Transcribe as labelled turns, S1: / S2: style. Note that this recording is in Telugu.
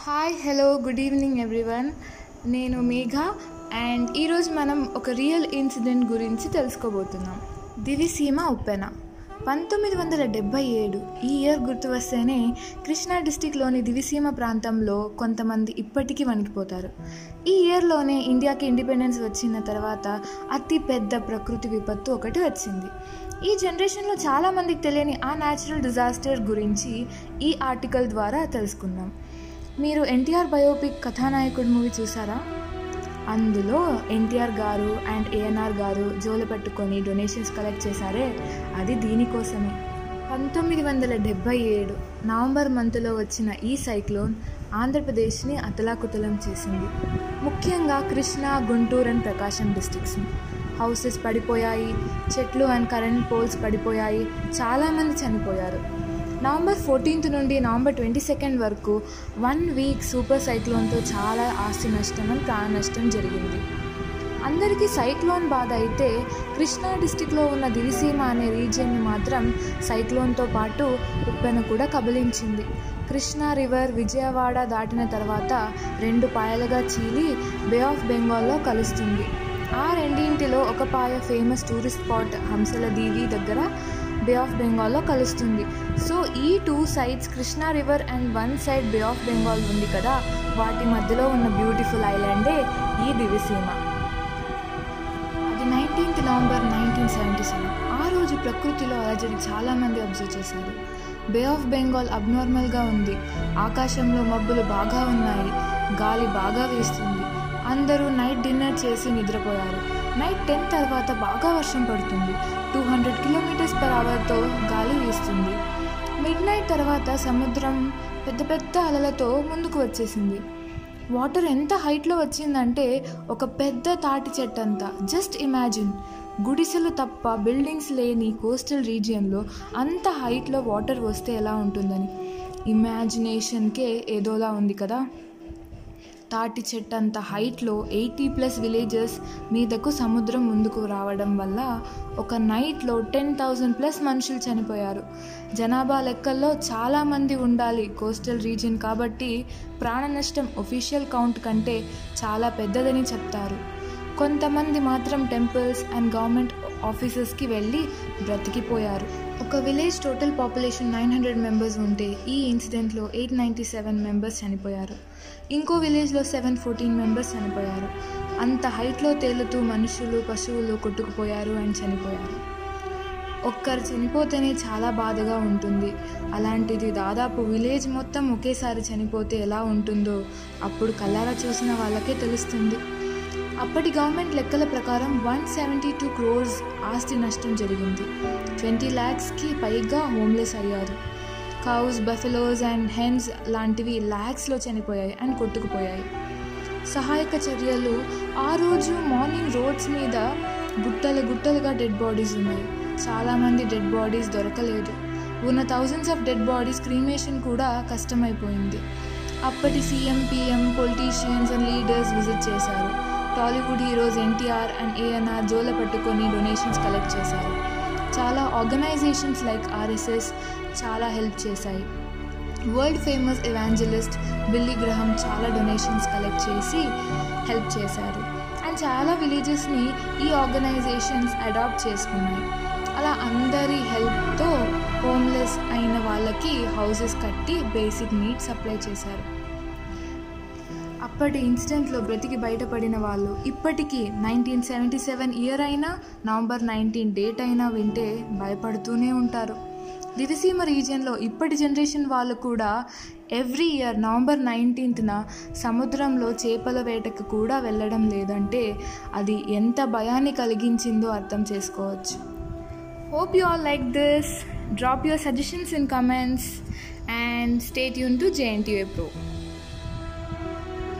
S1: Hi hello good evening everyone నేను మేఘ అండ్ ఈరోజు మనం ఒక రియల్ ఇన్సిడెంట్ గురించి తెలుసుకోబోతున్నాం. దివిసీమ ఉప్పెన. పంతొమ్మిది వందల డెబ్బై ఏడు ఈ ఇయర్ గుర్తు వస్తేనే కృష్ణా డిస్టిక్లోని దివిసీమ ప్రాంతంలో కొంతమంది ఇప్పటికీ వణికిపోతారు. ఈ ఇయర్లోనే ఇండియాకి ఇండిపెండెన్స్ వచ్చిన తర్వాత అతి పెద్ద ప్రకృతి విపత్తు ఒకటి వచ్చింది. ఈ జనరేషన్లో చాలామందికి తెలియని ఆ న్యాచురల్ డిజాస్టర్ గురించి ఈ ఆర్టికల్ ద్వారా తెలుసుకుందాం. మీరు ఎన్టీఆర్ బయోపిక్ కథానాయకుడు మూవీ చూసారా? అందులో ఎన్టీఆర్ గారు అండ్ ఏఎన్ఆర్ గారు జోలు పెట్టుకొని డొనేషన్స్ కలెక్ట్ చేశారే అది దీనికోసమే. పంతొమ్మిది వందల డెబ్బై ఏడు నవంబర్ మంత్లో వచ్చిన ఈ సైక్లోన్ ఆంధ్రప్రదేశ్ని అతలాకుతలం చేసింది. ముఖ్యంగా కృష్ణా గుంటూరు అండ్ ప్రకాశం డిస్ట్రిక్ట్స్ని హౌసెస్ పడిపోయాయి చెట్లు అండ్ కరెంట్ పోల్స్ పడిపోయాయి చాలామంది చనిపోయారు. నవంబర్ ఫోర్టీన్త్ నుండి నవంబర్ ట్వంటీ సెకండ్ వరకు వన్ వీక్ సూపర్ సైక్లోన్తో చాలా ఆస్తి నష్టం అండ్ ప్రాణ నష్టం జరిగింది. అందరికీ సైక్లోన్ బాధ అయితే కృష్ణా డిస్టిక్లో ఉన్న దివిసీమ అనే రీజియన్ని మాత్రం సైక్లోన్తో పాటు ఉప్పెన కూడా కబలించింది. కృష్ణా రివర్ విజయవాడ దాటిన తర్వాత రెండు పాయలుగా చీలి బే ఆఫ్ బెంగాల్లో కలుస్తుంది. ఆ రెండింటిలో ఒక పాయ famous tourist spot Hamsala Deevi దగ్గర బే ఆఫ్ బెంగాల్లో కలుస్తుంది. సో ఈ two sides Krishna river and one side bay of Bengal ఉంది కదా? వాటి మధ్యలో ఉన్న బ్యూటిఫుల్ ఐలాండే ఈ దివిసీమ అది nineteenth November nineteen seventy seven ఆ రోజు ప్రకృతిలో అలజడి చాలామంది అబ్జర్వ్ చేశారు. బే ఆఫ్ బెంగాల్ అబ్నార్మల్గా ఉంది. ఆకాశంలో మబ్బులు బాగా ఉన్నాయి. గాలి బాగా వేస్తుంది. అందరూ నైట్ డిన్నర్ చేసి నిద్రపోయారు. నైట్ టెన్ తర్వాత బాగా వర్షం పడుతుంది. టూ హండ్రెడ్ కిలోమీటర్స్ పర్ అవర్తో గాలి వీస్తుంది. మిడ్ నైట్ తర్వాత సముద్రం పెద్ద పెద్ద అలలతో ముందుకు వచ్చేసింది. వాటర్ ఎంత హైట్లో వచ్చిందంటే ఒక పెద్ద తాటి చెట్టు అంతా. Just imagine. గుడిసెలు తప్ప బిల్డింగ్స్ లేని కోస్టల్ రీజియన్లో అంత హైట్లో వాటర్ వస్తే ఎలా ఉంటుందని. ఇమాజినేషన్కే ఏదోలా ఉంది కదా. తాటి చెట్టు అంత హైట్లో ఎయిటీ ప్లస్ విలేజెస్ మీదకు సముద్రం ముందుకు రావడం వల్ల ఒక నైట్లో టెన్ థౌజండ్ ప్లస్ మనుషులు చనిపోయారు. జనాభా లెక్కల్లో చాలామంది ఉండాలి కోస్టల్ రీజియన్ కాబట్టి ప్రాణ నష్టం ఒఫీషియల్ కౌంట్ కంటే చాలా పెద్దదని చెప్తారు. కొంతమంది మాత్రం టెంపుల్స్ అండ్ గవర్నమెంట్ ఆఫీసెస్కి వెళ్ళి బ్రతికిపోయారు. ఒక village total population nine hundred members ఉంటే ఈ ఇన్సిడెంట్లో ఎయిట్ నైంటీ సెవెన్ మెంబర్స్ చనిపోయారు. ఇంకో విలేజ్లో సెవెన్ ఫోర్టీన్ మెంబర్స్ చనిపోయారు. అంత హైట్లో తేలుతూ మనుషులు పశువులు కొట్టుకుపోయారు అండ్ చనిపోయారు. ఒక్కరు చనిపోతేనే చాలా బాధగా ఉంటుంది. అలాంటిది దాదాపు విలేజ్ మొత్తం ఒకేసారి చనిపోతే ఎలా ఉంటుందో అప్పుడు కళ్ళారా చూసిన వాళ్ళకే తెలుస్తుంది. అప్పటి గవర్నమెంట్ లెక్కల ప్రకారం వన్ సెవెంటీ టూ క్రోర్స్ ఆస్తి నష్టం జరిగింది. ట్వంటీ ల్యాక్స్కి పైగా హోమ్లెస్ అయ్యారు. కౌస్ బఫెలోస్ అండ్ హెన్స్ లాంటివి ల్యాక్స్లో చనిపోయాయి అండ్ కొట్టుకుపోయాయి. సహాయక చర్యలు ఆ రోజు మార్నింగ్ రోడ్స్ మీద గుట్టలు గుట్టలుగా డెడ్ బాడీస్ ఉన్నాయి. చాలామంది డెడ్ బాడీస్ దొరకలేదు. ఉన్న thousands of dead bodies cremation కూడా కష్టమైపోయింది. అప్పటి CM PM politicians and leaders visit చేశారు. Tollywood heroes NTR and ANR జోల పట్టుకొని డొనేషన్స్ కలెక్ట్ చేశారు. చాలా ఆర్గనైజేషన్స్ లైక్ ఆర్ఎస్ఎస్ చాలా హెల్ప్ చేశాయి. World famous evangelist Billy Graham చాలా డొనేషన్స్ కలెక్ట్ చేసి హెల్ప్ చేశారు. అండ్ చాలా విలేజెస్ని ఈ ఆర్గనైజేషన్స్ అడాప్ట్ చేసుకున్నాయి. అలా అందరి హెల్ప్తో హోమ్లెస్ అయిన వాళ్ళకి హౌసెస్ కట్టి బేసిక్ నీడ్ సప్లై చేశారు. అప్పటి ఇన్సిడెంట్లో బ్రతికి బయటపడిన వాళ్ళు. ఇప్పటికీ నైన్టీన్ సెవెంటీ సెవెన్ ఇయర్ అయినా నవంబర్ నైన్టీన్ డేట్ అయినా వింటే భయపడుతూనే ఉంటారు. దివిసీమ రీజియన్లో ఇప్పటి జనరేషన్ వాళ్ళు కూడా ఎవ్రీ ఇయర్ నవంబర్ నైన్టీన్త్న సముద్రంలో చేపల వేటకు కూడా వెళ్ళడం లేదంటే అది ఎంత భయాన్ని కలిగించిందో అర్థం చేసుకోవచ్చు. Hope you all like this drop your suggestions in comments and stay యూన్ టు జేఎన్టీఏ ప్రో